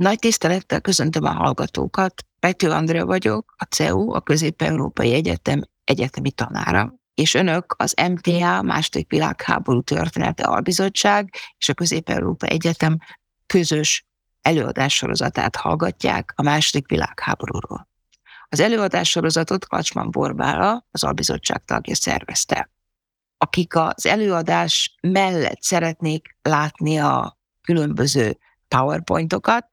Nagy tisztelettel köszöntöm a hallgatókat. Pető Andrea vagyok, a CEU, a Közép-Európai Egyetem egyetemi tanára, és önök az MTA, második világháború története albizottság és a Közép-Európa Egyetem közös előadássorozatát hallgatják a második világháborúról. Az előadássorozatot Kacsman Borbála, az albizottság tagja szervezte. Akik az előadás mellett szeretnék látni a különböző PowerPointokat,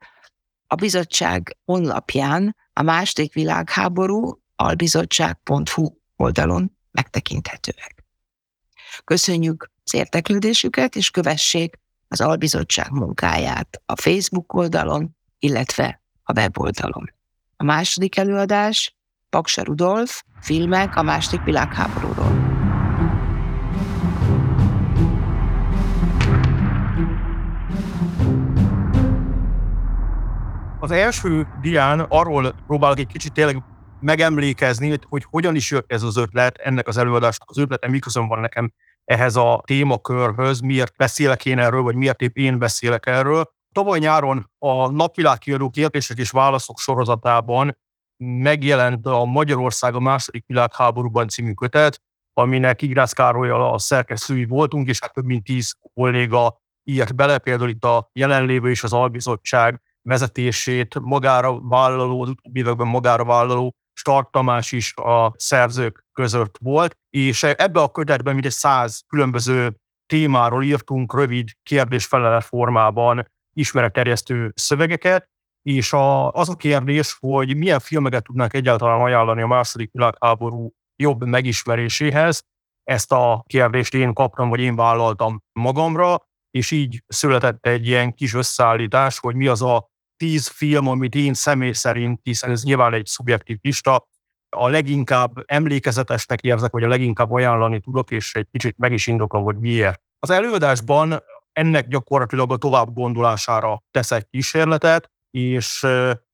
a bizottság honlapján a második világháború albizottság.hu oldalon megtekinthetőek. Köszönjük az érteklődésüket, és kövessék az albizottság munkáját a Facebook oldalon, illetve a weboldalon. A második előadás Paksa Rudolf, filmek a második világháborúról. Az első dián arról próbálok egy kicsit tényleg megemlékezni, hogy hogyan is jött ez az ötlet, ennek az előadásnak az ötlete, miközben van nekem ehhez a témakörhöz, miért beszélek én erről, vagy miért épp én beszélek erről. Tavaly nyáron a Napvilág kiadó kérdések és válaszok sorozatában megjelent a Magyarország a második világháborúban című kötet, aminek Igrász Károlyal a szerkesztői voltunk, és hát több mint tíz kolléga írt bele, például itt a jelenlévő és az albizottság vezetését magára vállaló, az utóbbi években magára vállaló Stark Tamás is a szerzők között volt, és ebbe a kötetben mindegy száz különböző témáról írtunk rövid kérdés-felelet formában ismeretterjesztő szövegeket, és a, az a kérdés, hogy milyen filmeket tudnánk egyáltalán ajánlani a második világháború jobb megismeréséhez, ezt a kérdést én kaptam, vagy én vállaltam magamra, és így született egy ilyen kis összeállítás, hogy mi az a tíz film, amit én személy szerint, hiszen ez nyilván egy szubjektív lista, a leginkább emlékezetesnek érzek, vagy a leginkább ajánlani tudok, és egy kicsit meg is indoklom, hogy miért. Az előadásban ennek gyakorlatilag a tovább gondolására tesz egy kísérletet, és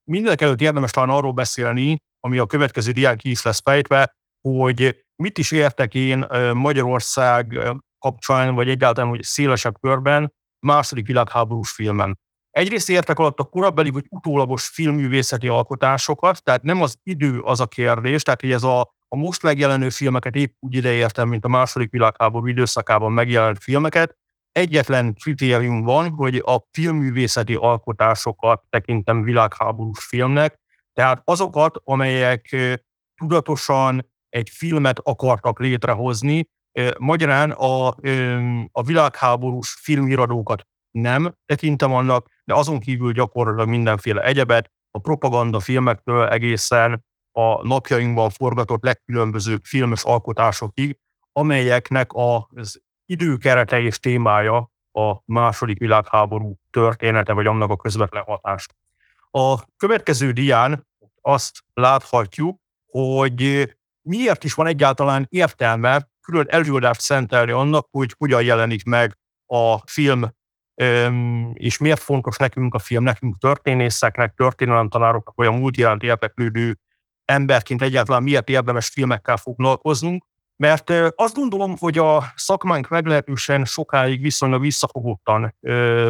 mindenek előtt érdemes talán arról beszélni, ami a következő dián ki is lesz fejtve, hogy mit is értek én Magyarország kapcsán, vagy egyáltalán hogy szélesebb körben második világháborús filmen. Egyrészt értek alatt a korabeli vagy utólagos filmművészeti alkotásokat, tehát nem az idő az a kérdés, tehát hogy ez a, a most megjelenő filmeket épp úgy ideértem, mint a második világháború időszakában megjelent filmeket. Egyetlen kritérium van, hogy a filmművészeti alkotásokat tekintem világháborús filmnek, tehát azokat, amelyek tudatosan egy filmet akartak létrehozni, magyarán a, a világháborús filmiradókat nem tekintem annak, de azon kívül gyakorlatilag mindenféle egyebet, a propaganda filmektől egészen a napjainkban forgatott legkülönbözőbb filmes alkotásokig, amelyeknek az időkerete és témája a második világháború története, vagy annak a közvetlen hatást. A következő dián azt láthatjuk, hogy miért is van egyáltalán értelme külön előadást szentelni annak, hogy hogyan jelenik meg a film és miért fontos nekünk a film, nekünk történészeknek, történelemtanároknak, olyan multiránt érdeklődő emberként egyáltalán miért érdemes filmekkel foglalkoznunk, mert azt gondolom, hogy a szakmánk meglehetősen sokáig viszonylag visszafogottan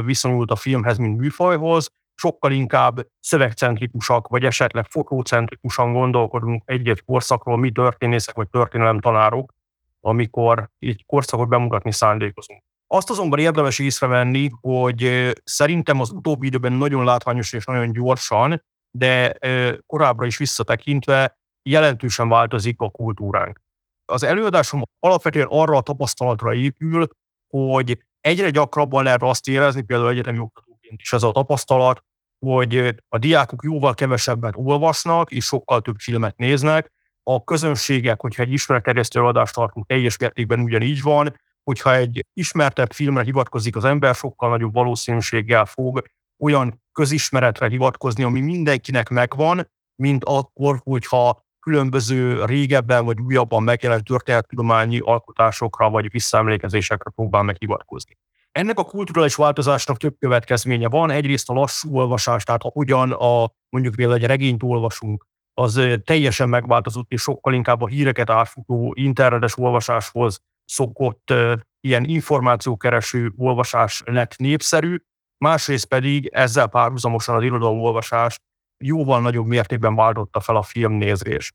viszonyult a filmhez, mint műfajhoz, sokkal inkább szövegcentrikusak, vagy esetleg fotócentrikusan gondolkodunk egy-egy korszakról, mi történészek vagy történelemtanárok, amikor egy korszakot bemutatni szándékozunk. Azt azonban érdemes észrevenni, hogy szerintem az utóbbi időben nagyon látványos és nagyon gyorsan, de korábbra is visszatekintve jelentősen változik a kultúránk. Az előadásom alapvetően arra a tapasztalatra épül, hogy egyre gyakrabban lehet azt érezni, például egyetemi oktatóként is ez a tapasztalat, hogy a diákok jóval kevesebbet olvasnak, és sokkal több filmet néznek. A közönségek, hogyha egy ismeretterjesztő adást tartunk, teljes mértékben ugyanígy van, hogyha egy ismertebb filmre hivatkozik az ember, sokkal nagyobb valószínűséggel fog olyan közismeretre hivatkozni, ami mindenkinek megvan, mint akkor, hogyha különböző régebben vagy újabban megjelent történettudományi alkotásokra vagy visszaemlékezésekre próbál meg hivatkozni. Ennek a kulturális változásnak több következménye van. Egyrészt a lassú olvasás, tehát hogyan a, mondjuk például egy regényt olvasunk, az teljesen megváltozott, és sokkal inkább a híreket átfutó internetes olvasáshoz szokott ilyen információkereső olvasás lett népszerű, másrészt pedig ezzel párhuzamosan az irodalomolvasás jóval nagyobb mértékben váltotta fel a filmnézés.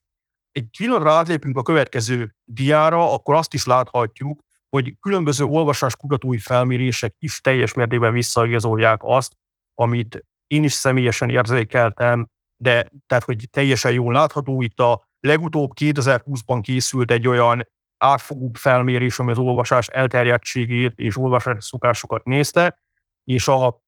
Egy pillanatra átlépünk a következő diára, akkor azt is láthatjuk, hogy különböző olvasás kutatói felmérések is teljes mértékben visszaigazolják azt, amit én is személyesen érzékeltem, de tehát, hogy teljesen jól látható, itt a legutóbb 2020-ban készült egy olyan átfogóbb felmérés, ami az olvasás elterjedtségét és olvasás szokásokat nézte, és a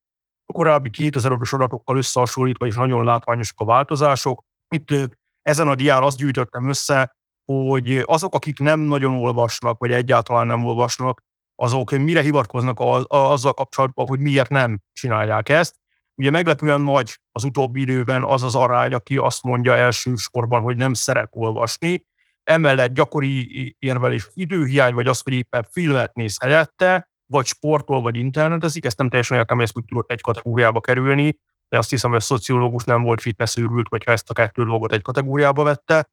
korábbi 2000-os adatokkal összehasonlítva is nagyon látványosak a változások. Itt ezen a dián azt gyűjtöttem össze, hogy azok, akik nem nagyon olvasnak, vagy egyáltalán nem olvasnak, azok mire hivatkoznak az, azzal kapcsolatban, hogy miért nem csinálják ezt. Ugye meglepően nagy az utóbbi időben az az arány, aki azt mondja elsősorban, hogy nem szeret olvasni. Emellett gyakori érvelés időhiány, vagy az, hogy éppen filmet néz helyette, vagy sportol, vagy internetezik, ezt nem teljesen értem, hogy ezt úgy tudott egy kategóriába kerülni, de azt hiszem, hogy a szociológus nem volt fitness őrült, hogyha ezt a kettő dolgot egy kategóriába vette.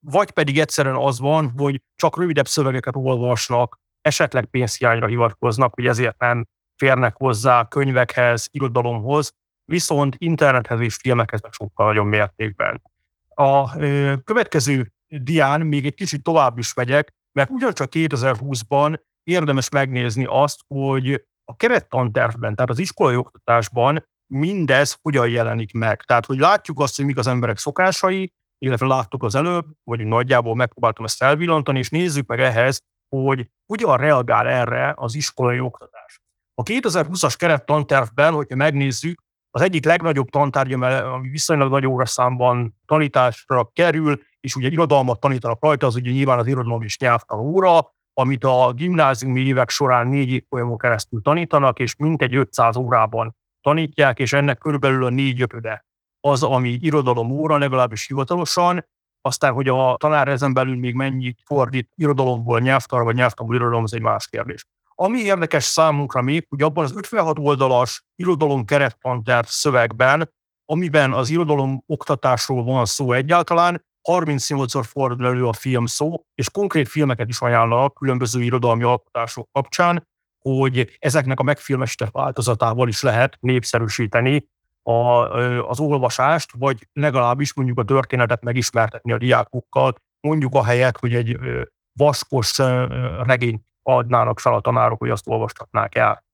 Vagy pedig egyszerűen az van, hogy csak rövidebb szövegeket olvasnak, esetleg pénzhiányra hivatkoznak, hogy ezért nem férnek hozzá könyvekhez, irodalomhoz, viszont internethez és filmekhez sokkal nagyobb mértékben. A következő dián még egy kicsit tovább is megyek, mert ugyancsak 2020-ban érdemes megnézni azt, hogy a kerettantervben, tehát az iskolai oktatásban mindez hogyan jelenik meg. Tehát, hogy látjuk azt, hogy mik az emberek szokásai, illetve láttuk az előbb, vagy nagyjából megpróbáltam ezt elvillantani, és nézzük meg ehhez, hogy hogyan reagál erre az iskolai oktatás. A 2020-as kerettantervben, hogyha megnézzük, az egyik legnagyobb tantárgy, ami viszonylag nagy óraszámban tanításra kerül, és ugye irodalmat tanítanak rajta, az ugye nyilván az irodalom és nyelvtan óra, amit a gimnáziumi évek során négy évfolyamon keresztül tanítanak, és mintegy 500 órában tanítják, és ennek körülbelül a négy ötöde az, ami irodalom óra, legalábbis hivatalosan, aztán, hogy a tanár ezen belül még mennyit fordít irodalomból nyelvtanra, vagy nyelvtanból irodalom, az egy más kérdés. Ami érdekes számunkra még, hogy abban az 56 oldalas irodalom keretpantár szövegben, amiben az irodalom oktatásról van szó egyáltalán, 38-szor fordul elő a film szó, és konkrét filmeket is ajánlanak különböző irodalmi alkotások kapcsán, hogy ezeknek a megfilmesített változatával is lehet népszerűsíteni a, az olvasást, vagy legalábbis mondjuk a történetet megismertetni a diákokkal, mondjuk a helyet, hogy egy vaskos regényt adnának fel a tanárok, hogy azt olvastatnák el.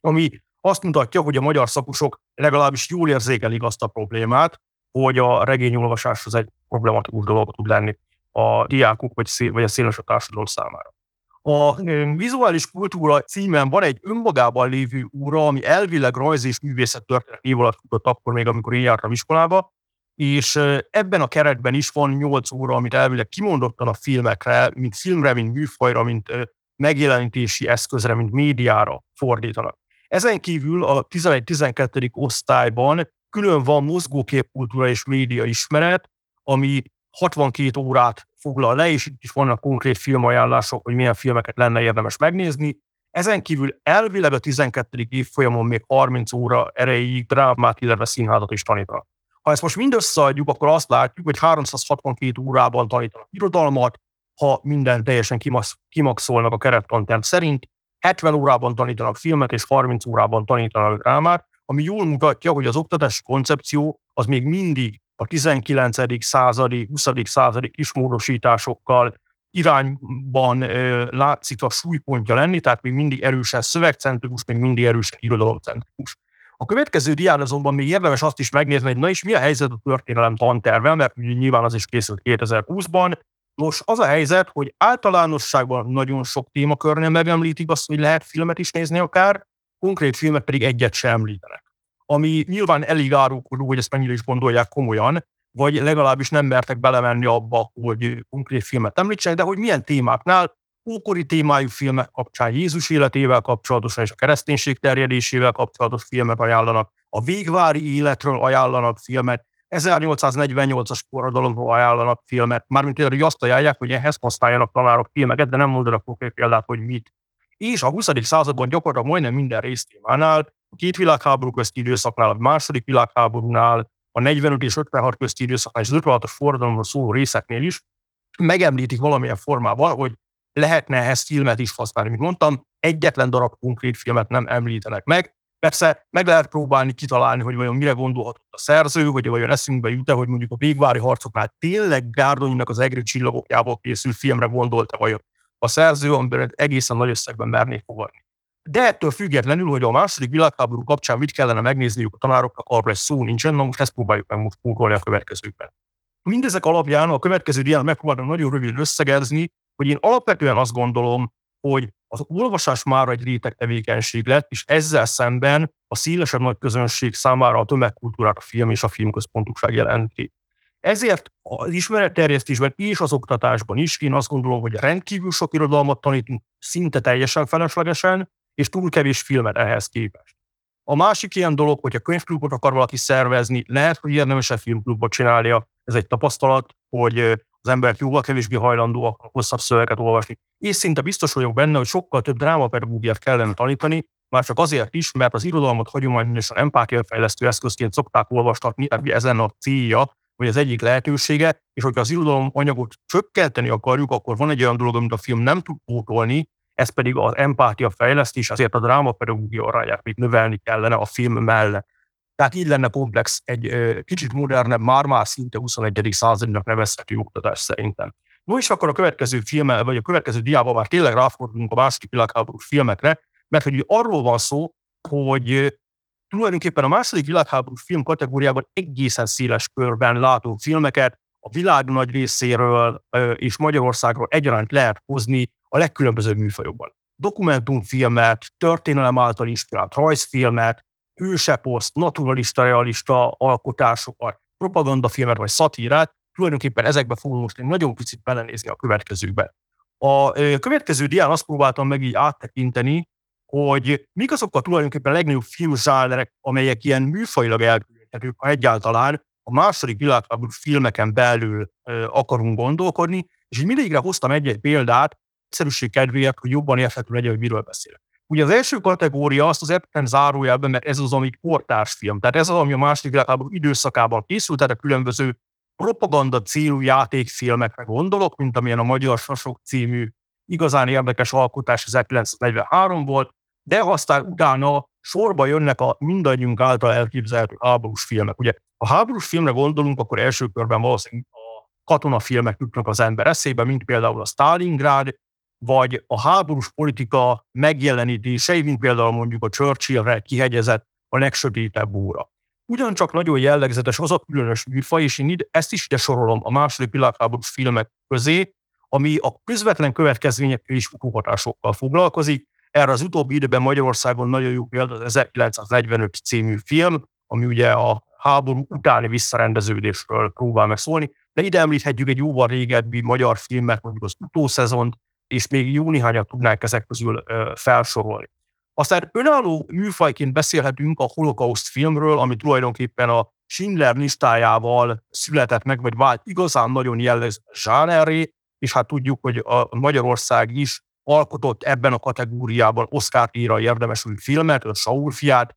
Ami azt mutatja, hogy a magyar szakosok legalábbis jól érzékelik azt a problémát, hogy a regényolvasás az egy problematikus dolog tud lenni a diákok vagy, szél, vagy a széles a társadalom számára. A vizuális kultúra címen van egy önmagában lévő úra, ami elvileg rajz és művészet történet év alatt futott akkor még, amikor én jártam iskolába, és ebben a keretben is van nyolc óra, amit elvileg kimondottan a filmekre, mint filmre, mint műfajra, mint megjelenítési eszközre, mint médiára fordítanak. Ezen kívül a 11-12. osztályban külön van mozgóképkultúra és média ismeret, ami 62 órát foglal le, és itt is vannak konkrét filmajánlások, hogy milyen filmeket lenne érdemes megnézni. Ezen kívül elvileg a 12. évfolyamon még 30 óra erejéig drámát, illetve színházat is tanítanak. Ha ezt most mind összeadjuk, akkor azt látjuk, hogy 362 órában tanítanak irodalmat, ha minden teljesen kimaxolnak a kerettanterv szerint, 70 órában tanítanak filmet, és 30 órában tanítanak drámát, ami jól mutatja, hogy az oktatási koncepció az még mindig a 19. századi, 20. századi kismódosításokkal irányban ö, látszik a súlypontja lenni, tehát még mindig erősen szövegcentrikus, még mindig erősen irodalomcentrikus. A következő dián azonban még érdemes azt is megnézni, hogy na és mi a helyzet a történelem tantervel, mert nyilván az is készült 2020-ban. Nos, az a helyzet, hogy általánosságban nagyon sok témakörnél megemlítik azt, hogy lehet filmet is nézni akár, konkrét filmet pedig egyet sem említenek. Ami nyilván elég árulkodó, hogy ezt mennyire is gondolják komolyan, vagy legalábbis nem mertek belemenni abba, hogy konkrét filmet említsenek, de hogy milyen témáknál, ókori témájú filmek kapcsán Jézus életével kapcsolatosan és a kereszténység terjedésével kapcsolatos filmet ajánlanak, a végvári életről ajánlanak filmet, 1848-as forradalomról ajánlanak filmet, mármint hogy azt ajánlják, hogy ehhez használjanak tanárok filmeket, de nem mondanak konkrét példát, hogy mit. És a 20. században gyakorlatilag majdnem minden résztémánál, a két világháború közti időszaknál, a második világháborúnál, a 45 és 56 közti időszaknál és az 56-os forradalomról szóló részeknél is megemlítik valamilyen formában, hogy lehetne ezt filmet is használni. Mint mondtam, egyetlen darab konkrét filmet nem említenek meg, Persze meg lehet próbálni kitalálni, hogy vajon mire gondolhatott a szerző, vagy vajon eszünkbe jut hogy mondjuk a végvári harcoknál tényleg Gárdonyinak az egri csillagokjából készült filmre gondolta vajon a szerző, amiben egészen nagy összegben mernék fogadni. De ettől függetlenül, hogy a második világháború kapcsán mit kellene megnézniük a tanároknak, arra lesz szó nincsen, na most ezt próbáljuk meg most a következőkben. Mindezek alapján a következő dián megpróbálom nagyon rövid összegezni, hogy én alapvetően azt gondolom, hogy az olvasás már egy réteg tevékenység lett, és ezzel szemben a szélesebb nagy közönség számára a tömegkultúrát a film és a filmközpontúság jelenti. Ezért az ismeretterjesztésben és az oktatásban is én azt gondolom, hogy rendkívül sok irodalmat tanítunk szinte teljesen feleslegesen, és túl kevés filmet ehhez képest. A másik ilyen dolog, hogyha könyvklubot akar valaki szervezni, lehet, hogy érdemesebb filmklubot csinálnia. Ez egy tapasztalat, hogy az emberek jóval kevésbé hajlandóak hosszabb szöveget olvasni. És szinte biztos vagyok benne, hogy sokkal több drámapedagógiát kellene tanítani, már csak azért is, mert az irodalmat hagyományosan empátiafejlesztő eszközként szokták olvastatni, tehát ez lenne a célja, vagy az egyik lehetősége, és hogyha az irodalom anyagot csökkenteni akarjuk, akkor van egy olyan dolog, amit a film nem tud pótolni, ez pedig az empátia fejlesztés, azért a drámapedagógia arányát még növelni kellene a film mellett. Tehát így lenne komplex egy kicsit modernebb, már-már szinte 21. századnak nevezhető oktatás szerintem. No és akkor a következő filmmel, vagy a következő diával már tényleg ráfordulunk a második világháborús filmekre, mert hogy arról van szó, hogy tulajdonképpen a második világháborús film kategóriában egészen széles körben látunk filmeket, a világ nagy részéről és Magyarországról egyaránt lehet hozni a legkülönbözőbb műfajokban. Dokumentumfilmet, történelem által inspirált rajzfilmet, hőseposzt, naturalista, realista alkotásokat, propagandafilmet vagy szatírát, tulajdonképpen ezekbe fogunk most egy nagyon picit belenézni a következőkbe. A következő dián azt próbáltam meg így áttekinteni, hogy mik azok a tulajdonképpen a legnagyobb filmzsánerek, amelyek ilyen műfajilag elkülöníthetők, ha egyáltalán a második világháború filmeken belül akarunk gondolkodni, és így mindegyikre hoztam egy-egy példát, egyszerűség kedvéért, hogy jobban érthető legyen, hogy miről beszélek. Ugye az első kategória azt az értetlen zárójelben, mert ez az, ami kortárs film. Tehát ez az, ami a második világháború időszakában készült, tehát a különböző propaganda célú játékfilmekre gondolok, mint amilyen a Magyar Sasok című igazán érdekes alkotás 1943 volt, de aztán utána sorba jönnek a mindannyiunk által elképzelhető háborús filmek. Ugye, ha háborús filmre gondolunk, akkor első körben valószínűleg a katonafilmek jutnak az ember eszébe, mint például a Stalingrád, vagy a háborús politika megjelenítései, mint például mondjuk a Churchillre kihegyezett a legsötétebb óra. Ugyancsak nagyon jellegzetes az a különös műfaj, és én ezt is ide sorolom a második világháborús filmek közé, ami a közvetlen következményekkel és utóhatásokkal foglalkozik. Erre az utóbbi időben Magyarországon nagyon jó példa az 1945 című film, ami ugye a háború utáni visszarendeződésről próbál megszólni, de ide említhetjük egy jóval régebbi magyar filmet, mondjuk az utószezont, és még jó néhányat tudnánk ezek közül felsorolni. Aztán önálló műfajként beszélhetünk a holokauszt filmről, ami tulajdonképpen a Schindler listájával született meg, vagy vált igazán nagyon jellegző zsánerré, és hát tudjuk, hogy a Magyarország is alkotott ebben a kategóriában Oscar díjra érdemesülő filmet, a Saul fiát.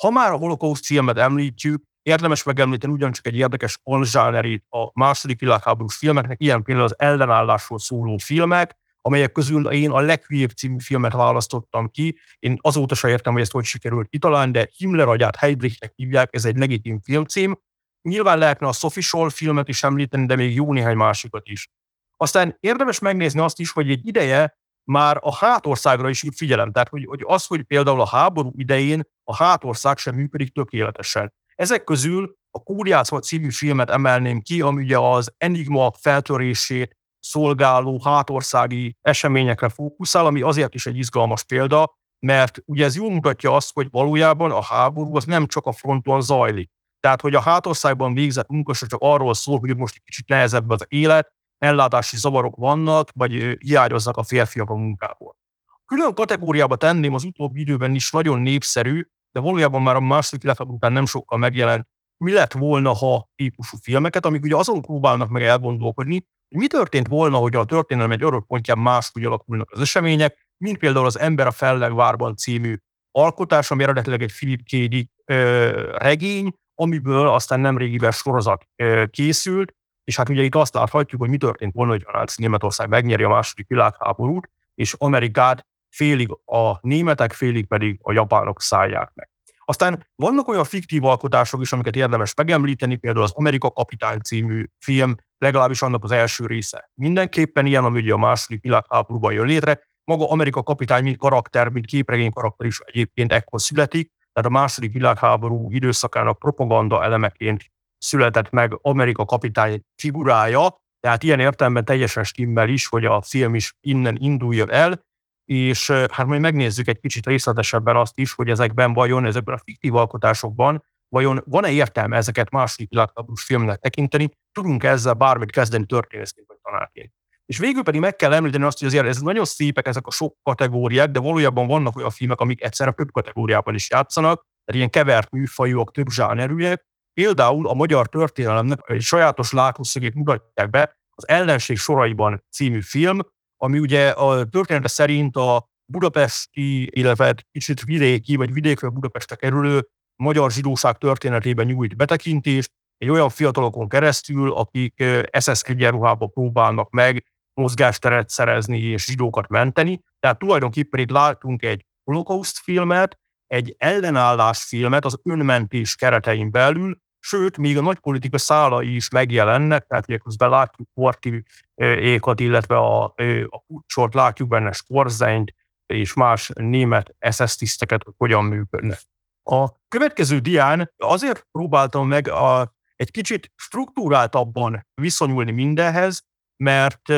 Ha már a holokauszt filmet említjük, érdemes megemlíteni ugyancsak egy érdekes alzsánerét a második világháborús filmeknek, ilyen például az ellenállásról szóló filmek, amelyek közül én a leghülyébb című filmet választottam ki. Én azóta sem értem, hogy ezt hogy sikerült kitalálni, de Himmler agyát Heydrichnek hívják, ez egy legitim filmcím. Nyilván lehetne a Sophie Scholl filmet is említeni, de még jó néhány másikat is. Aztán érdemes megnézni azt is, hogy egy ideje már a hátországra is figyelem. Tehát, hogy, hogy az, hogy például a háború idején a hátország sem működik tökéletesen. Ezek közül a Kúriácva című filmet emelném ki, ami ugye az Enigma feltörését szolgáló hátországi eseményekre fókuszál, ami azért is egy izgalmas példa, mert ugye ez jól mutatja azt, hogy valójában a háború az nem csak a fronton zajlik. Tehát, hogy a hátországban végzett munkasa csak arról szól, hogy most egy kicsit nehezebb az élet, ellátási zavarok vannak, vagy hiányoznak a férfiak a munkából. Külön kategóriába tenném az utóbbi időben is nagyon népszerű, de valójában már a második világháború után nem sokkal megjelent, mi lett volna, ha típusú filmeket, amik ugye azon próbálnak meg elgondolkodni, mi történt volna, hogy a történelem egy örök pontján máshogy alakulnak az események, mint például az Ember a Fellegvárban című alkotás, ami eredetileg egy Philip K. Dick ö, regény, amiből aztán nem régiben sorozat ö, készült, és hát ugye itt azt láthatjuk, hogy mi történt volna, hogy a Németország megnyeri a második világháborút, és Amerikát félig a németek, félig pedig a japánok szállják meg. Aztán vannak olyan fiktív alkotások is, amiket érdemes megemlíteni, például az Amerika Kapitány című film, legalábbis annak az első része. Mindenképpen ilyen, ami ugye a második világháborúban jön létre. Maga Amerika Kapitány, mint karakter, mint képregény karakter is egyébként ekkor születik, tehát a második világháború időszakának propaganda elemeként született meg Amerika Kapitány figurája, tehát ilyen értelemben teljesen stimmel is, hogy a film is innen induljon el, és hát majd megnézzük egy kicsit részletesebben azt is, hogy ezekben vajon, ezekben a fiktív alkotásokban, vajon van-e értelme ezeket második világháborús filmnek tekinteni, tudunk ezzel bármit kezdeni történészként vagy tanárként. És végül pedig meg kell említeni azt, hogy azért ez nagyon szépek ezek a sok kategóriák, de valójában vannak olyan filmek, amik egyszerre több kategóriában is játszanak, tehát ilyen kevert műfajúak, több zsánerűek. Például a magyar történelemnek egy sajátos látószögét mutatják be az Ellenség soraiban című film, ami ugye a története szerint a budapesti, illetve kicsit vidéki, vagy vidékről Budapestre kerülő magyar zsidóság történetében nyújt betekintést, egy olyan fiatalokon keresztül, akik SS egyenruhába próbálnak meg mozgásteret szerezni és zsidókat menteni. Tehát tulajdonképpen itt látunk egy holokauszt filmet, egy ellenállás filmet az önmentés keretein belül, sőt, még a nagypolitika szálai is megjelennek, tehát ugye közben látjuk Porti ékat, illetve a, a kucsort, látjuk benne Sporzenyt és más német SS tiszteket, hogy hogyan működnek. A következő dián azért próbáltam meg a, egy kicsit struktúráltabban viszonyulni mindenhez, mert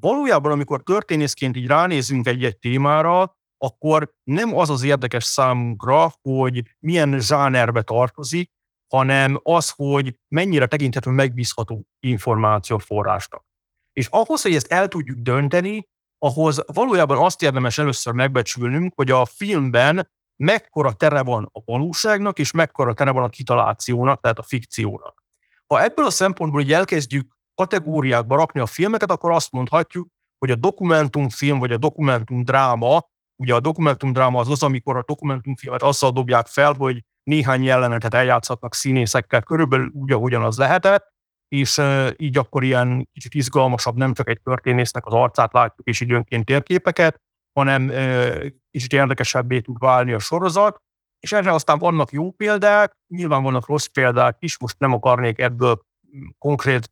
valójában, amikor történészként így ránézünk egy-egy témára, akkor nem az az érdekes számunkra, hogy milyen zsánerbe tartozik, hanem az, hogy mennyire tekinthető megbízható információforrásnak. És ahhoz, hogy ezt el tudjuk dönteni, ahhoz valójában azt érdemes először megbecsülnünk, hogy a filmben mekkora tere van a valóságnak, és mekkora tere van a kitalációnak, tehát a fikciónak. Ha ebből a szempontból így elkezdjük kategóriákba rakni a filmeket, akkor azt mondhatjuk, hogy a dokumentumfilm vagy a dokumentumdráma, ugye a dokumentumdráma az az, amikor a dokumentumfilmet azzal dobják fel, hogy néhány jelenetet eljátszhatnak színészekkel, körülbelül úgy, ahogyan az lehetett, és így akkor ilyen kicsit izgalmasabb, nem csak egy történésznek az arcát látjuk, és időnként térképeket, hanem kicsit érdekesebbé tud válni a sorozat, és erre aztán vannak jó példák, nyilván vannak rossz példák is, most nem akarnék ebből konkrét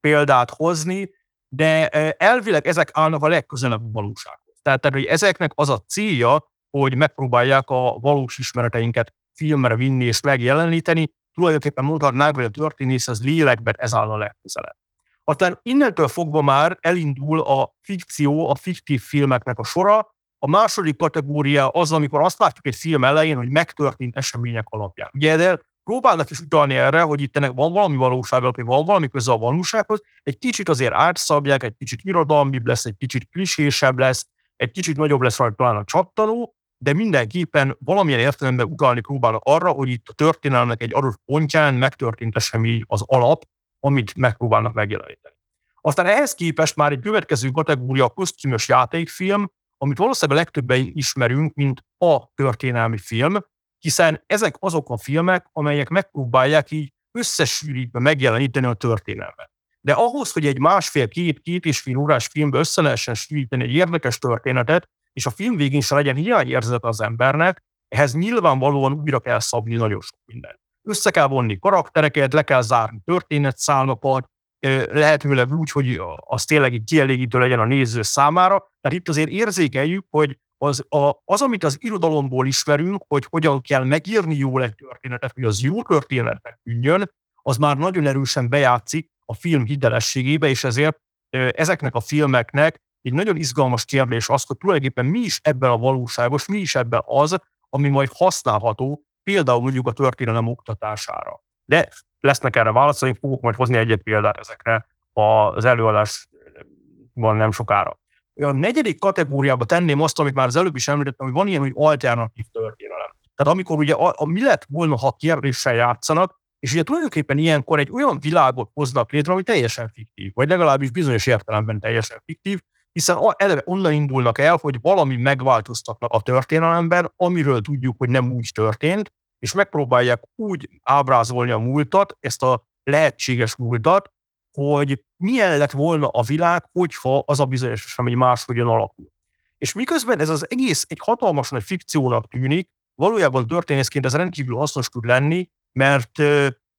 példát hozni, de elvileg ezek állnak a legközelebb a valósághoz. Tehát, tehát, hogy ezeknek az a célja, hogy megpróbálják a valós ismereteinket filmre vinni és megjeleníteni, tulajdonképpen mondhatnánk, hogy a történész az lélekben ez áll a legközelebb. Aztán innentől fogva már elindul a fikció, a fiktív filmeknek a sora. A második kategória az, amikor azt látjuk egy film elején, hogy megtörtént események alapján. Ugye, de próbálnak is utalni erre, hogy itt ennek van valami valóság, hogy van valami köze a valósághoz, egy kicsit azért átszabják, egy kicsit irodalmibb lesz, egy kicsit klisésebb lesz, egy kicsit nagyobb lesz rajta talán a csattanó, de mindenképpen valamilyen értelemben utalni próbálnak arra, hogy itt a történelmek egy adott pontján megtörtént esemény az alap, amit megpróbálnak megjeleníteni. Aztán ehhez képest már egy következő kategória a kosztümös játékfilm, amit valószínűleg legtöbben ismerünk, mint a történelmi film, hiszen ezek azok a filmek, amelyek megpróbálják így összesűrítve megjeleníteni a történelmet. De ahhoz, hogy egy másfél-két, két és fél órás filmbe össze lehessen sűríteni egy érdekes történetet, és a film végén se legyen hiányérzet az embernek, ehhez nyilvánvalóan újra kell szabni nagyon sok mindent. Össze kell vonni karaktereket, le kell zárni történetszálmakat, lehetőleg úgy, hogy az tényleg kielégítő legyen a néző számára. Tehát itt azért érzékeljük, hogy az, a, az, amit az irodalomból ismerünk, hogy hogyan kell megírni jól egy történetet, hogy az jó történetnek tűnjön, az már nagyon erősen bejátszik a film hitelességébe, és ezért ezeknek a filmeknek egy nagyon izgalmas kérdés az, hogy tulajdonképpen mi is ebben a valóságos, mi is ebben az, ami majd használható például mondjuk a történelem oktatására. De lesznek erre válaszolni, fogok majd hozni egy példát ezekre az előadásban nem sokára. A negyedik kategóriába tenném azt, amit már az előbb is említettem, hogy van ilyen, hogy alternatív történelem. Tehát amikor ugye a, a mi lett volna, ha kérdéssel játszanak, és ugye tulajdonképpen ilyenkor egy olyan világot hoznak létre, ami teljesen fiktív, vagy legalábbis bizonyos értelemben teljesen fiktív, hiszen eleve onnan indulnak el, hogy valami megváltoztatnak a történelemben, amiről tudjuk, hogy nem úgy történt, és megpróbálják úgy ábrázolni a múltat, ezt a lehetséges múltat, hogy milyen lett volna a világ, hogyha az a bizonyos esemény máshogyan alakul. És miközben ez az egész egy hatalmas nagy fikciónak tűnik, valójában történészként ez rendkívül hasznos tud lenni, mert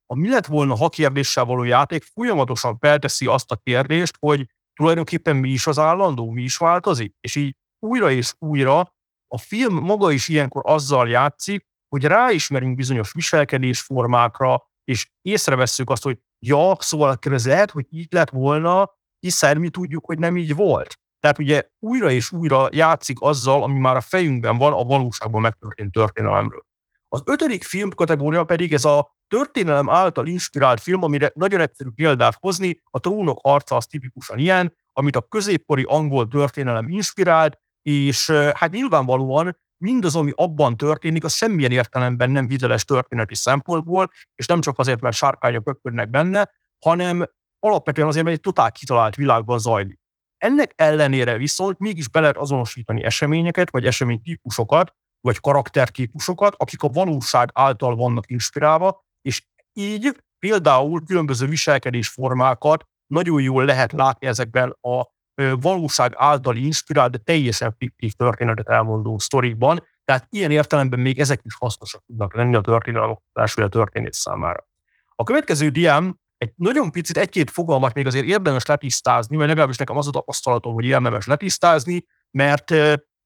a mi lett volna ha kérdéssel való játék folyamatosan felteszi azt a kérdést, hogy tulajdonképpen mi is az állandó, mi is változik, és így újra és újra a film maga is ilyenkor azzal játszik, hogy ráismerünk bizonyos viselkedésformákra, és észrevesszük azt, hogy ja, szóval ez lehet, hogy így lett volna, hiszen mi tudjuk, hogy nem így volt. Tehát ugye újra és újra játszik azzal, ami már a fejünkben van a valóságban megtörtént történelemről. Az ötödik film kategória pedig ez a történelem által inspirált film, amire nagyon egyszerű példát hozni, a trónok arca az tipikusan ilyen, amit a középkori angol történelem inspirált, és hát nyilvánvalóan mindaz, ami abban történik, az semmilyen értelemben nem hiteles történeti szempontból, és nem csak azért, mert sárkányok öpködnek benne, hanem alapvetően azért, mert egy totál kitalált világban zajlik. Ennek ellenére viszont mégis be lehet azonosítani eseményeket, vagy eseménytípusokat, vagy karaktertípusokat, akik a valóság által vannak inspirálva, és így például különböző viselkedésformákat nagyon jól lehet látni ezekben a valóság által inspirált, de teljesen fiktív történetet elmondó sztorikban, tehát ilyen értelemben még ezek is hasznosak tudnak lenni a történelmoktatás vagy a történet számára. A következő diám egy nagyon picit, egy-két fogalmat még azért érdemes letisztázni, vagy legalábbis nekem az a tapasztalatom, hogy érdemes letisztázni, mert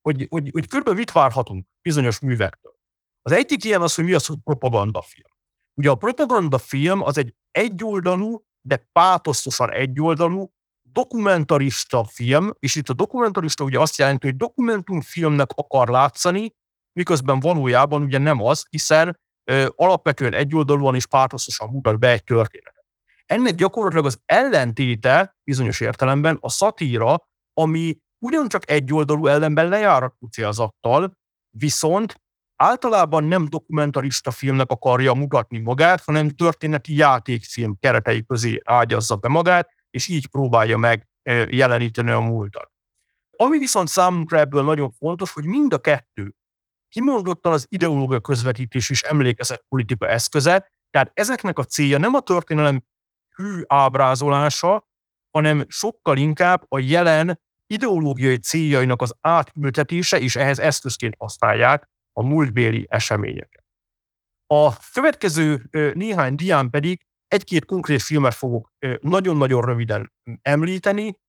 hogy, hogy, hogy körülbelül mit várhatunk bizonyos művektől. Az egyik ilyen az, hogy mi az, hogy propagandafilm. Ugye a propagandafilm az egy egyoldalú, de pátosztosan egyoldalú, dokumentarista film, és itt a dokumentarista ugye azt jelenti, hogy dokumentumfilmnek akar látszani, miközben valójában ugye nem az, hiszen ö, alapvetően egyoldalúan és pártososan mutat be egy történetet. Ennek gyakorlatilag az ellentéte bizonyos értelemben a szatíra, ami ugyancsak egyoldalú ellenben lejáratú célzattal, viszont általában nem dokumentarista filmnek akarja mutatni magát, hanem történeti játékfilm keretei közé ágyazza be magát, és így próbálja meg jeleníteni a múltat. Ami viszont számunkra ebből nagyon fontos, hogy mind a kettő kimondottan az ideológia közvetítés és emlékezett politika eszköze, tehát ezeknek a célja nem a történelem hű ábrázolása, hanem sokkal inkább a jelen ideológiai céljainak az átültetése, és ehhez eszközként használják a múltbéli eseményeket. A következő néhány dián pedig egy-két konkrét filmet fogok nagyon-nagyon röviden említeni,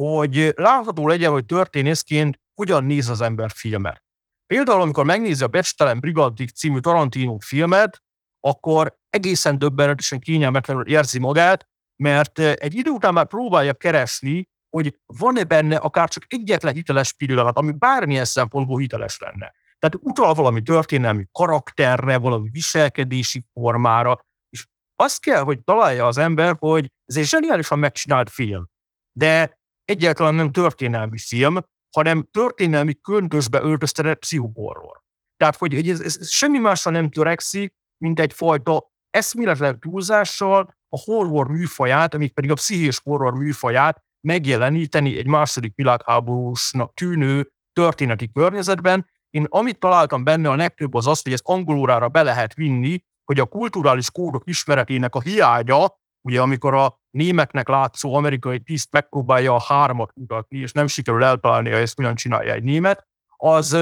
hogy látható legyen, hogy történészként hogyan néz az ember filmet. Például, amikor megnézi a Becstelen Brigadik című Tarantino filmet, akkor egészen döbbenetesen kényelmetlenül érzi magát, mert egy idő után már próbálja keresni, hogy van-e benne akár csak egyetlen hiteles pillanat, ami bármilyen szempontból hiteles lenne. Tehát utal valami történelmi karakterre, valami viselkedési formára, és azt kell, hogy találja az ember, hogy ez egy zseniálisan megcsinált film, de egyáltalán nem történelmi film, hanem történelmi köntösbe öltöztetett pszichohorror. Tehát, hogy ez, ez, ez semmi másra nem törekszik, mint egyfajta eszméletlen túlzással a horror műfaját, amik pedig a pszichés horror műfaját megjeleníteni egy második világháborúsnak tűnő történeti környezetben. Én amit találtam benne a legtöbb az az, hogy ezt angolórára be lehet vinni, hogy a kulturális kódok ismeretének a hiánya, ugye amikor a németnek látszó amerikai tiszt megpróbálja a hármat mutatni, és nem sikerül eltalálni, hogy ezt hogyan csinálja egy német, az,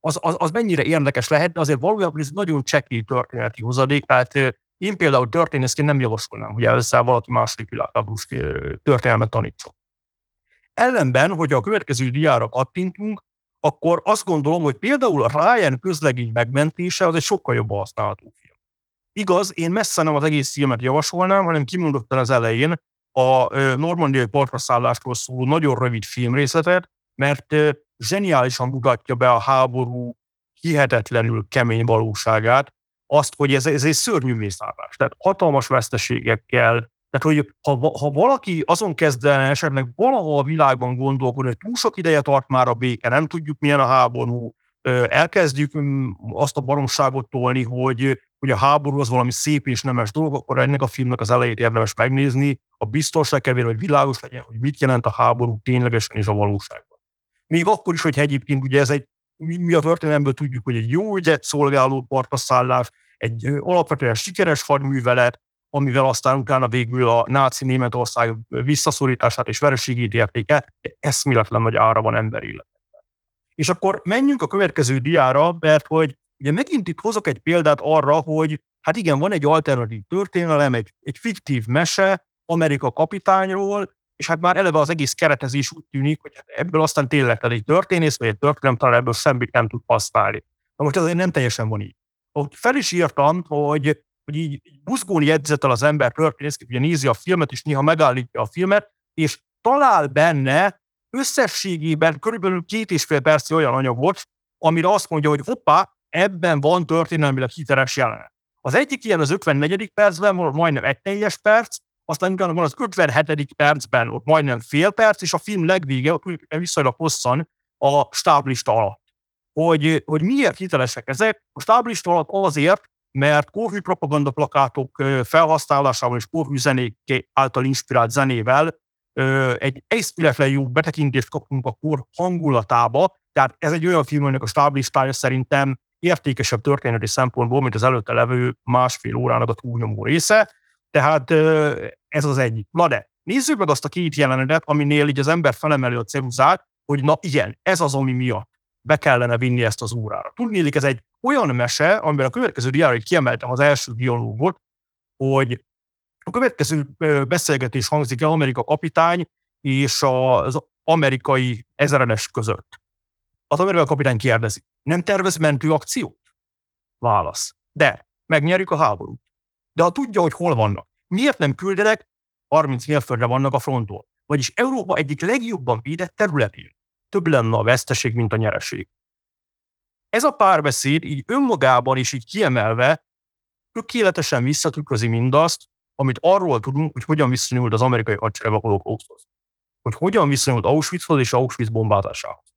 az, az, az mennyire érdekes lehet, de azért valójában ez nagyon csekély történeti hozadék, tehát én például történészként nem javasolnám, hogy ezzel valaki második világháborús történelmet tanítson. Ellenben, hogy a következő diára kattintunk, akkor azt gondolom, hogy például a Ryan közlegény megmentése az egy sokkal jobb használható film. Igaz, én messze nem az egész filmet javasolnám, hanem kimondottan az elején a normandiai partraszállásról szóló nagyon rövid filmrészletet, mert zseniálisan mutatja be a háború hihetetlenül kemény valóságát, azt, hogy ez, ez egy szörnyű mészárlás. Tehát hatalmas veszteségekkel, tehát, hogy ha, ha valaki azon kezdene esetleg valahol a világban gondolkodni, hogy túl sok ideje tart már a béke, nem tudjuk milyen a háború, elkezdjük mm, azt a baromságot tolni, hogy, hogy a háború az valami szép és nemes dolog, akkor ennek a filmnek az elejét érdemes megnézni, a biztonság kevér, hogy világos legyen, hogy mit jelent a háború ténylegesen és a valóságban. Még akkor is, hogy egyébként ugye ez egy, mi, mi a történelemből tudjuk, hogy egy jó ügyet szolgáló partaszállás, egy alapvetően sikeres hadművelet, amivel aztán utána végül a náci Németország visszaszorítását és vereségét érték el, eszméletlen nagy ára van ember életekben. És akkor menjünk a következő diára, mert hogy ugye megint itt hozok egy példát arra, hogy hát igen, van egy alternatív történelem, egy, egy fiktív mese Amerika kapitányról, és hát már eleve az egész keretezés úgy tűnik, hogy hát ebből aztán tényleg egy történész, vagy egy történelem talán ebből semmit nem tud használni. Na most azért nem teljesen van így. Ott fel is írtam, hogy, hogy így buzgón jegyzetel az ember történész, ugye nézi a filmet, és néha megállítja a filmet, és talál benne összességében körülbelül két és fél perc olyan anyagot, amire azt mondja, hogy hoppá, ebben van történelmileg hiteles jelenet. Az egyik ilyen az 54. percben, majdnem egy teljes perc, aztán utána van az 57. percben, ott majdnem fél perc, és a film legvége, ott viszonylag hosszan a stáblista alatt. Hogy, hogy miért hitelesek ezek? A stáblista alatt azért, mert korhű propaganda plakátok felhasználásával és korhű zenék által inspirált zenével egy eszméletlen jó betekintést kapunk a kor hangulatába, tehát ez egy olyan film, aminek a stáblistája szerintem értékesebb történeti szempontból, mint az előtte levő másfél órának a túlnyomó része. Tehát ez az egyik. Na de, nézzük meg azt a két jelenetet, aminél így az ember felemeli a ceruzát, hogy na igen, ez az, ami miatt be kellene vinni ezt az órára. Tudnélik, ez egy olyan mese, amiben a következő diára kiemeltem az első dialógot, hogy a következő beszélgetés hangzik el Amerika kapitány és az amerikai ezeredes között. Az amerikai kapitány kérdezi, nem tervez mentő akciót? Válasz. De, megnyerjük a háborút. De ha tudja, hogy hol vannak, miért nem küldenek, 30 mérföldre vannak a fronton, vagyis Európa egyik legjobban védett területén. Több lenne a veszteség, mint a nyereség. Ez a párbeszéd így önmagában is így kiemelve tökéletesen visszatükrözi mindazt, amit arról tudunk, hogy hogyan viszonyult az amerikai hadsereg a holokauszthoz. Hogy hogyan viszonyult Auschwitzhoz és Auschwitz bombázásához.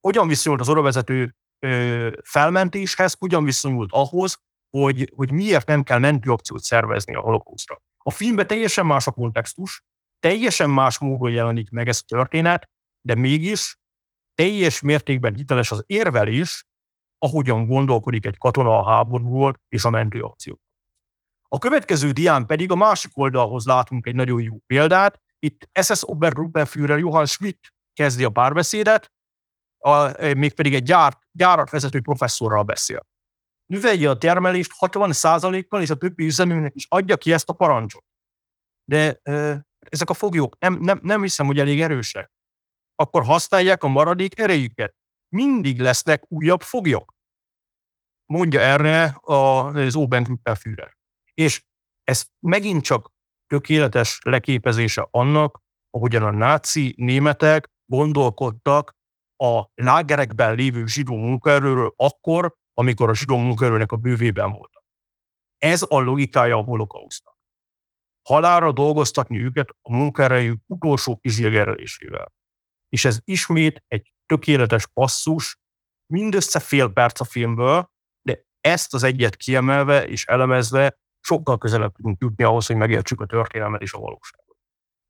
Hogyan viszonyult az orovezető felmentéshez, hogyan viszonyult ahhoz, hogy, hogy miért nem kell mentőakciót szervezni a holokausztra. A filmben teljesen más a kontextus, teljesen más módon jelenik meg ez a történet, de mégis teljes mértékben hiteles az érvelés, ahogyan gondolkodik egy katona a háborúról és a mentőakció. A következő dián pedig a másik oldalhoz látunk egy nagyon jó példát. Itt SS Obergruppenführer Johann Schmidt kezdi a párbeszédet, a, mégpedig egy gyár, gyárat vezető professzorral beszél. Növelje a termelést 60%-kal, és a többi üzemünknek is adja ki ezt a parancsot. De ö, ezek a foglyok nem, nem, nem hiszem, hogy elég erősek. Akkor használják a maradék erejüket. Mindig lesznek újabb foglyok. Mondja erre az Obergruppenführer. És ez megint csak tökéletes leképezése annak, ahogyan a náci németek gondolkodtak a lágerekben lévő zsidó munkaerőről akkor, amikor a zsidó munkaerőnek a bővében voltak. Ez a logikája a holokausznak. Halára dolgoztatni őket a munkaerejük utolsó kizilgerelésével. És ez ismét egy tökéletes passzus, mindössze fél perc a filmből, de ezt az egyet kiemelve és elemezve sokkal közelebb tudunk jutni ahhoz, hogy megértsük a történelmet és a valóságot.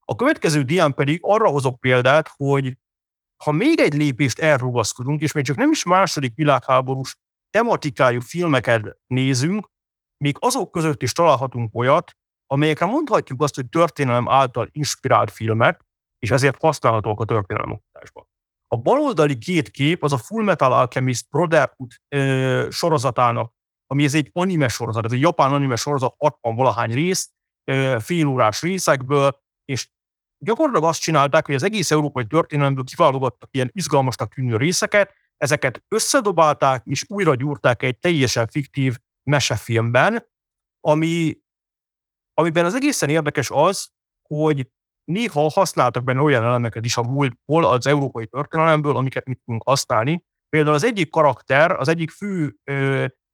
A következő dián pedig arra hozok példát, hogy ha még egy lépést elrugaszkodunk, és még csak nem is második világháborús tematikájú filmeket nézünk, még azok között is találhatunk olyat, amelyekre mondhatjuk azt, hogy történelem által inspirált filmek, és ezért használhatók a történelem oktatásban. A baloldali két kép az a Full Metal Alchemist Brotherhood ö, sorozatának ami ez egy anime sorozat, ez egy japán anime sorozat, 60 valahány rész, félórás részekből, és gyakorlatilag azt csinálták, hogy az egész európai történelemből kiválogattak ilyen izgalmasnak tűnő részeket, ezeket összedobálták, és újra gyúrták egy teljesen fiktív mesefilmben, ami, amiben az egészen érdekes az, hogy néha használtak benne olyan elemeket is a múltból, az európai történelemből, amiket mit tudunk használni. Például az egyik karakter, az egyik fő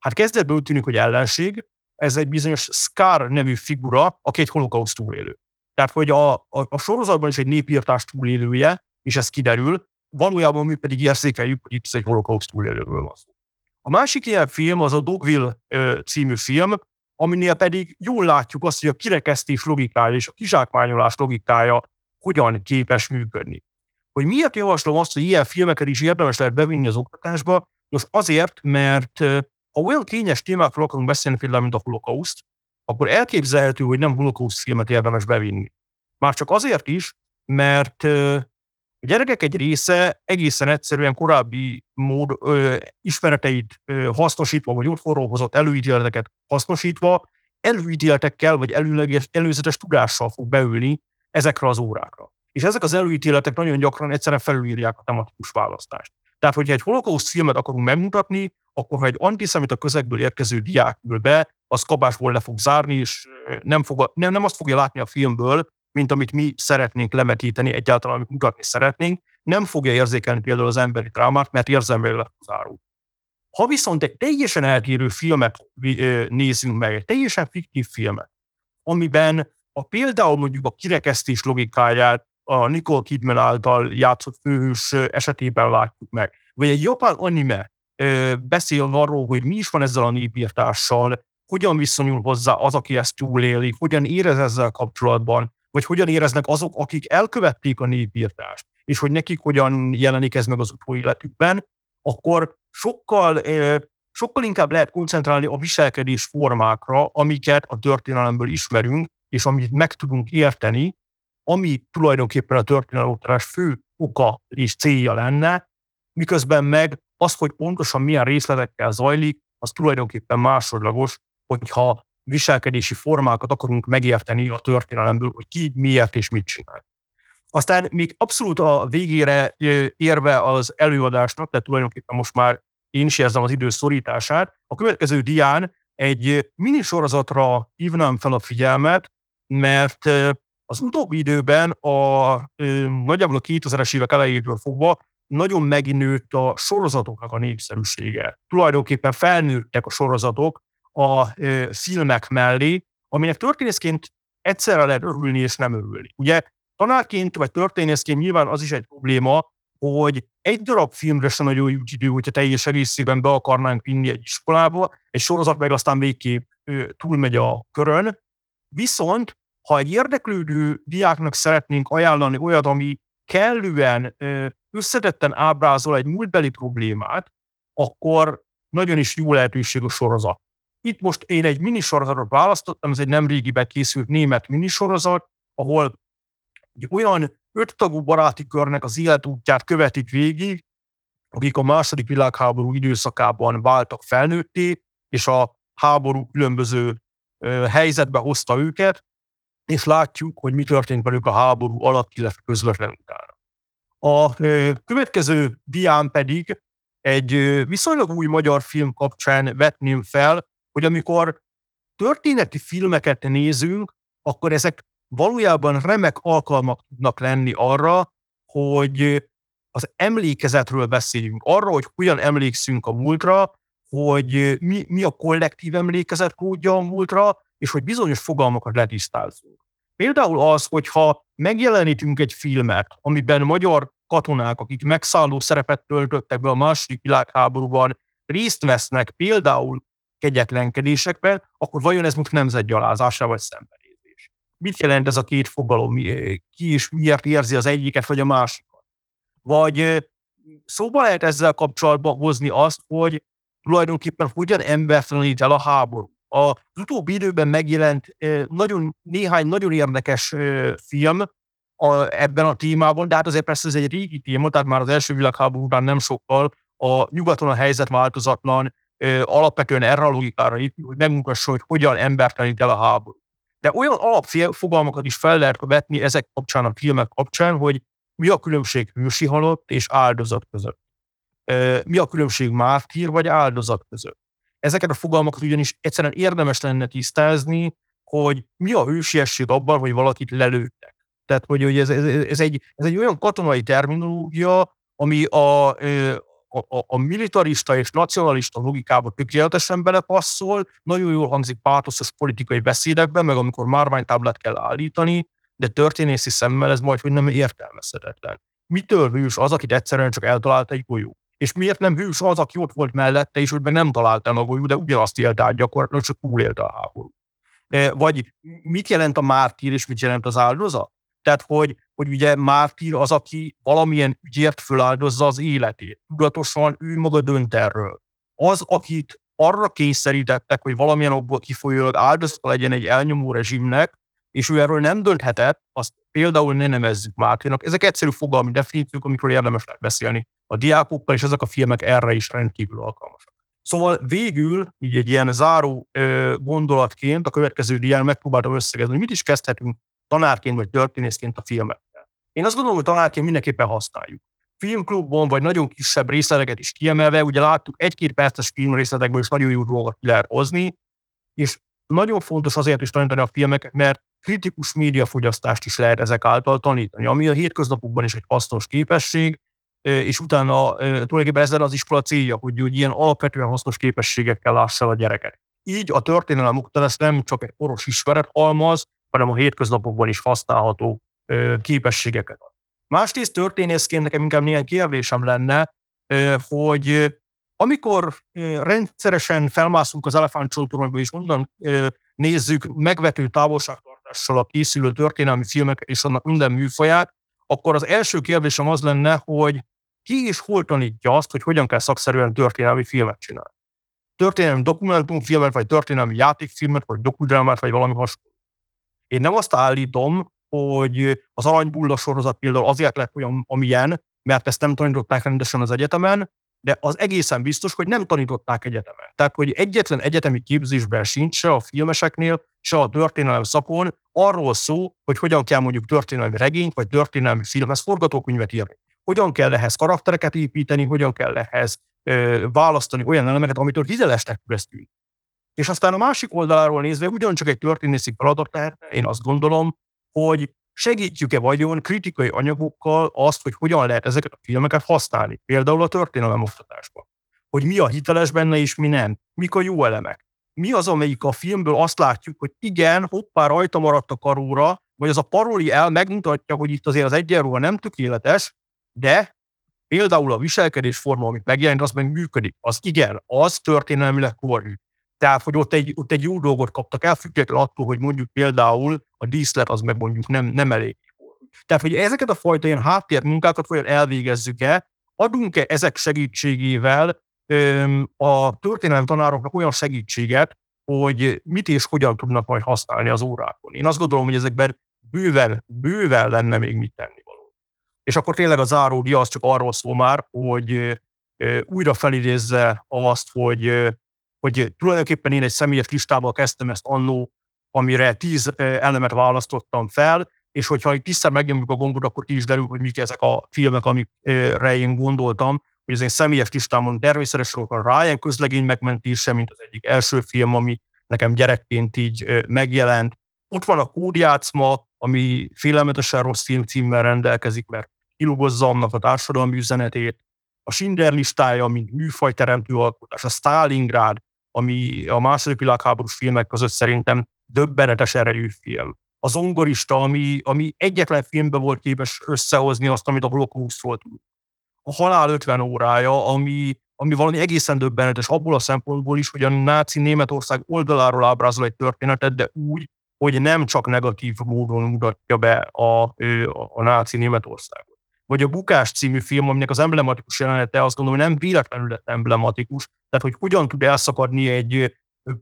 Hát kezdetben úgy tűnik, hogy ellenség, ez egy bizonyos Scar nevű figura, aki egy holokauszt túlélő. Tehát, hogy a, a, a sorozatban is egy népírtás túlélője, és ez kiderül, valójában mi pedig érzékeljük, hogy itt egy holokauszt túlélőről van szó. A másik ilyen film az a Dogville ö, című film, aminél pedig jól látjuk azt, hogy a kirekesztés logikája és a kizsákmányolás logikája hogyan képes működni. Hogy miért javaslom azt, hogy ilyen filmeket is érdemes lehet bevinni az oktatásba? Nos, azért, mert ha olyan kényes témákról akarunk beszélni, például, mint a holokauszt, akkor elképzelhető, hogy nem holokauszt filmet érdemes bevinni. Már csak azért is, mert A gyerekek egy része egészen egyszerűen korábbi mód ö, ismereteit ö, hasznosítva, vagy otthonról hozott előítéleteket hasznosítva, előítéletekkel, vagy előleges, előzetes tudással fog beülni ezekre az órákra. És ezek az előítéletek nagyon gyakran egyszerűen felülírják a tematikus választást. Tehát, hogyha egy holokauszt filmet akarunk megmutatni, akkor ha egy antiszemita közegből érkező diák ül be, az kabásból le fog zárni, és nem, fog, nem, nem azt fogja látni a filmből, mint amit mi szeretnénk lemetíteni, egyáltalán amit mutatni szeretnénk, nem fogja érzékelni például az emberi drámát, mert érzelmileg zárul. Ha viszont egy teljesen eltérő filmet nézünk meg, egy teljesen fiktív filmet, amiben a például mondjuk a kirekesztés logikáját a Nicole Kidman által játszott főhős esetében látjuk meg, vagy egy japán anime beszél arról, hogy mi is van ezzel a népírtással, hogyan viszonyul hozzá az, aki ezt túléli, hogyan érez ezzel kapcsolatban, vagy hogyan éreznek azok, akik elkövették a népírtást, és hogy nekik hogyan jelenik ez meg az életükben, akkor sokkal, sokkal inkább lehet koncentrálni a viselkedés formákra, amiket a történelemből ismerünk, és amit meg tudunk érteni, ami tulajdonképpen a történelomoktatás fő oka és célja lenne, miközben meg az, hogy pontosan milyen részletekkel zajlik, az tulajdonképpen másodlagos, hogyha viselkedési formákat akarunk megérteni a történelemből, hogy ki, miért és mit csinál. Aztán még abszolút a végére érve az előadásnak, tehát tulajdonképpen most már én is érzem az idő szorítását, a következő dián egy minisorozatra hívnám fel a figyelmet, mert az utóbbi időben a nagyjából a 2000-es évek elejétől fogva nagyon megnőtt a sorozatoknak a népszerűsége. Tulajdonképpen felnőttek a sorozatok a filmek mellé, aminek történészként egyszerre lehet örülni és nem örülni. Ugye tanárként vagy történészként nyilván az is egy probléma, hogy egy darab filmre sem nagyon jut idő, hogyha teljes egészében be akarnánk vinni egy iskolába, egy sorozat meg aztán végképp túlmegy a körön. Viszont, ha egy érdeklődő diáknak szeretnénk ajánlani olyat, ami kellően összetetten ábrázol egy múltbeli problémát, akkor nagyon is jó lehetőség a sorozat. Itt most én egy minisorozatot választottam, ez egy nem régiben készült német minisorozat, ahol egy olyan öttagú baráti körnek az életútját követik végig, akik a második világháború időszakában váltak felnőtté, és a háború különböző helyzetbe hozta őket, és látjuk, hogy mi történt velük a háború alatt, illetve közvetlenül utána. A következő dián pedig egy viszonylag új magyar film kapcsán vetném fel, hogy amikor történeti filmeket nézünk, akkor ezek valójában remek alkalmak tudnak lenni arra, hogy az emlékezetről beszéljünk, arra, hogy hogyan emlékszünk a múltra, hogy mi, mi a kollektív emlékezet kódja a múltra, és hogy bizonyos fogalmakat letisztázzunk. Például az, hogyha megjelenítünk egy filmet, amiben magyar katonák, akik megszálló szerepet töltöttek be a második világháborúban, részt vesznek például kegyetlenkedésekben, akkor vajon ez most nemzetgyalázásra vagy szembenézés? Mit jelent ez a két fogalom? Ki is miért érzi az egyiket vagy a másikat? Vagy szóba lehet ezzel kapcsolatban hozni azt, hogy tulajdonképpen hogyan embertelenít el a háború. Az utóbbi időben megjelent nagyon, néhány nagyon érdekes film a, ebben a témában, de hát azért persze ez egy régi téma, tehát már az első világháború után nem sokkal a nyugaton a helyzet változatlan, alapvetően erre a logikára épül, hogy megmutassa, hogy hogyan embertelenít el a háború. De olyan alapfogalmakat is fel lehet vetni ezek kapcsán, a filmek kapcsán, hogy mi a különbség hősi halott és áldozat között. Mi a különbség mártír vagy áldozat között. Ezeket a fogalmakat ugyanis egyszerűen érdemes lenne tisztázni, hogy mi a hősiesség abban, hogy valakit lelőttek. Tehát, hogy, hogy ez, ez, ez, egy, ez egy olyan katonai terminológia, ami a, a, a militarista és nacionalista logikába tökéletesen belepasszol, nagyon jól hangzik pátoszos politikai beszédekben, meg amikor márványtáblát kell állítani, de történészi szemmel ez majd, hogy nem értelmezhetetlen. Mitől hős az, akit egyszerűen csak eltalált egy golyó? És miért nem hős az, aki ott volt mellette, és hogy meg nem talált el a golyó, de ugyanazt élt át gyakorlatilag, csak túlélte a háború. Vagy mit jelent a mártír, és mit jelent az áldozat? Tehát, hogy, hogy ugye mártír az, aki valamilyen ügyért föláldozza az életét. Tudatosan ő maga dönt erről. Az, akit arra kényszerítettek, hogy valamilyen okból kifolyólag áldozata legyen egy elnyomó rezsimnek, és ő erről nem dönthetett, azt például ne nevezzük Máténak. Ezek egyszerű fogalmi definíciók, amikor érdemes lehet beszélni a diákokkal, és ezek a filmek erre is rendkívül alkalmasak. Szóval végül, így egy ilyen záró ö, gondolatként a következő dián megpróbáltam összegezni, hogy mit is kezdhetünk tanárként vagy történészként a filmekkel. Én azt gondolom, hogy tanárként mindenképpen használjuk. Filmklubban vagy nagyon kisebb részleteket is kiemelve, ugye láttuk egy-két perces filmrészletekből is nagyon jó dolgokat lehet hozni, és nagyon fontos azért is tanítani a filmeket, mert kritikus médiafogyasztást is lehet ezek által tanítani, ami a hétköznapokban is egy hasznos képesség, és utána tulajdonképpen ezzel az iskola célja, hogy, hogy ilyen alapvetően hasznos képességekkel lássa a gyereket. Így a történelem oktatás nem csak egy poros ismeret almaz, hanem a hétköznapokban is használható képességeket. Másrészt történészként nekem inkább néhány kérdésem lenne, hogy amikor rendszeresen felmászunk az elefántcsoltoronyba, és onnan nézzük megvető távolságtartással a készülő történelmi filmek és annak minden műfaját, akkor az első kérdésem az lenne, hogy ki és hol tanítja azt, hogy hogyan kell szakszerűen történelmi filmet csinálni. Történelmi dokumentumfilmet, vagy történelmi játékfilmet, vagy dokudrámát, vagy valami hasonló. Én nem azt állítom, hogy az aranybulla sorozat például azért lett olyan, amilyen, mert ezt nem tanították rendesen az egyetemen, de az egészen biztos, hogy nem tanították egyetemen. Tehát, hogy egyetlen egyetemi képzésben sincs se a filmeseknél, se a történelem szakon arról szó, hogy hogyan kell mondjuk történelmi regényt, vagy történelmi filmhez forgatókönyvet írni. Hogyan kell ehhez karaktereket építeni, hogyan kell ehhez ö, választani olyan elemeket, amitől hitelesnek tűztünk. És aztán a másik oldaláról nézve ugyancsak egy történészi feladat lehet, én azt gondolom, hogy segítjük-e vagyon kritikai anyagokkal azt, hogy hogyan lehet ezeket a filmeket használni, például a történelem oktatásban. Hogy mi a hiteles benne és mi nem, mik a jó elemek. Mi az, amelyik a filmből azt látjuk, hogy igen, hoppá, rajta maradt a karóra, vagy az a paroli el megmutatja, hogy itt azért az egyenruha nem tökéletes, de például a viselkedésforma, amit megjelent, az meg működik. Az igen, az történelmileg korrű. Tehát, hogy ott egy, ott egy jó dolgot kaptak el, függetlenül attól, hogy mondjuk például a díszlet az meg mondjuk nem, nem elég. Tehát, hogy ezeket a fajta ilyen háttérmunkákat vajon elvégezzük-e, adunk-e ezek segítségével öm, a történelem tanároknak olyan segítséget, hogy mit és hogyan tudnak majd használni az órákon. Én azt gondolom, hogy ezekben bőven, bőven lenne még mit tenni való. És akkor tényleg a záródia az csak arról szól már, hogy újra felidézze azt, hogy hogy tulajdonképpen én egy személyes listából kezdtem ezt annó, amire tíz elemet választottam fel, és hogyha egy tisztán megnyomjuk a gombot, akkor ki is derül, hogy mik ezek a filmek, amikre én gondoltam, hogy az én személyes listámon természetesen a Ryan közlegény megmentése, mint az egyik első film, ami nekem gyerekként így megjelent. Ott van a Kódjátszma, ami félelmetesen rossz film címmel rendelkezik, mert kilugozza annak a társadalmi üzenetét. A Schindler listája, mint műfajteremtő alkotás, a Stalingrad, ami a második világháborús filmek között szerintem döbbenetes erejű film. A zongorista, ami, ami egyetlen filmben volt képes összehozni azt, amit a holokauszt tud. A halál 50 órája, ami, ami valami egészen döbbenetes abból a szempontból is, hogy a náci Németország oldaláról ábrázol egy történetet, de úgy, hogy nem csak negatív módon mutatja be a, a, a náci Németországot. Vagy a Bukás című film, aminek az emblematikus jelenete azt gondolom, hogy nem véletlenül lett emblematikus, tehát, hogy hogyan tud elszakadni egy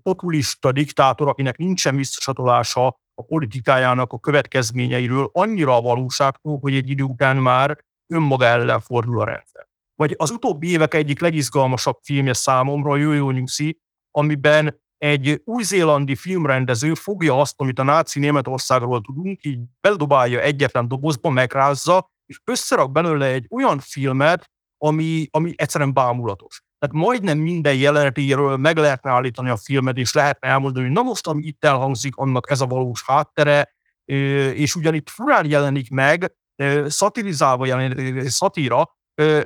populista diktátor, akinek nincsen visszasatolása a politikájának a következményeiről, annyira a valóságtól, hogy egy idő után már önmaga ellen fordul a rendszer. Vagy az utóbbi évek egyik legizgalmasabb filmje számomra, a Jó Nyuszi, amiben egy új-zélandi filmrendező fogja azt, amit a náci Németországról tudunk, így beldobálja egyetlen dobozba, megrázza, és összerak belőle egy olyan filmet, ami, ami egyszerűen bámulatos. Tehát majdnem minden jelenetéről meg lehetne állítani a filmet, és lehetne elmondani, hogy na most, ami itt elhangzik, annak ez a valós háttere, és ugyan itt furán jelenik meg, szatirizálva jelenik, szatíra,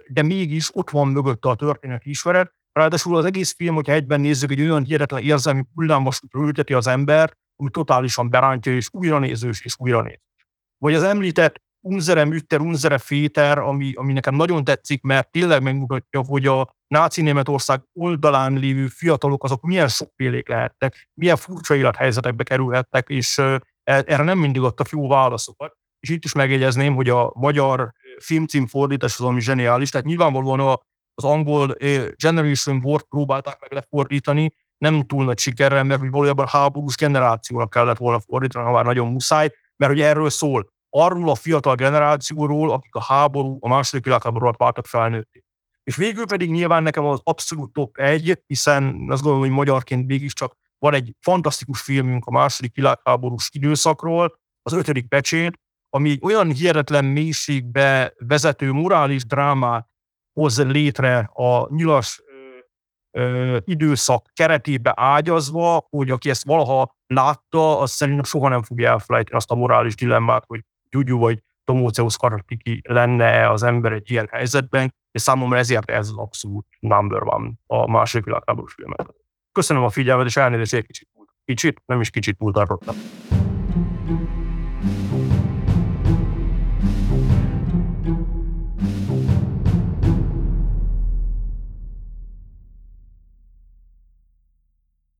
de mégis ott van mögötte a történet ismeret. Ráadásul az egész film, hogyha egyben nézzük, egy olyan hihetetlen érzelmi hullámvasútra ülteti az ember, ami totálisan berántja, és újra nézős, és újra nézős. Vagy az említett Unzere Mütter, Unzere Féter, ami, ami nekem nagyon tetszik, mert tényleg megmutatja, hogy a náci Németország oldalán lévő fiatalok azok milyen sokfélék lehettek, milyen furcsa élethelyzetekbe kerülhettek, és e, erre nem mindig adtak jó válaszokat. És itt is megjegyezném, hogy a magyar filmcím fordítás az, ami zseniális, tehát nyilvánvalóan az angol Generation War próbálták meg lefordítani, nem túl nagy sikerrel, mert valójában háborús generációra kellett volna fordítani, ha már nagyon muszáj, mert ugye erről szól. Arról a fiatal generációról, akik a háború, a második világháború alatt váltak felnőtté. És végül pedig nyilván nekem az abszolút top egy, hiszen azt gondolom, hogy magyarként végig csak van egy fantasztikus filmünk a második világháborús időszakról, az ötödik pecsét, ami egy olyan hihetetlen mélységbe vezető morális drámát hoz létre a nyilas ö, időszak keretébe ágyazva, hogy aki ezt valaha látta, az szerintem soha nem fogja elfelejteni azt a morális dilemmát, hogy Gyugyu vagy Tomóceusz Karatiki lenne az ember egy ilyen helyzetben, és számomra ezért ez az abszolút number one a második világháborús filmet. Köszönöm a figyelmet, és elnézést egy kicsit, kicsit, nem is kicsit thank you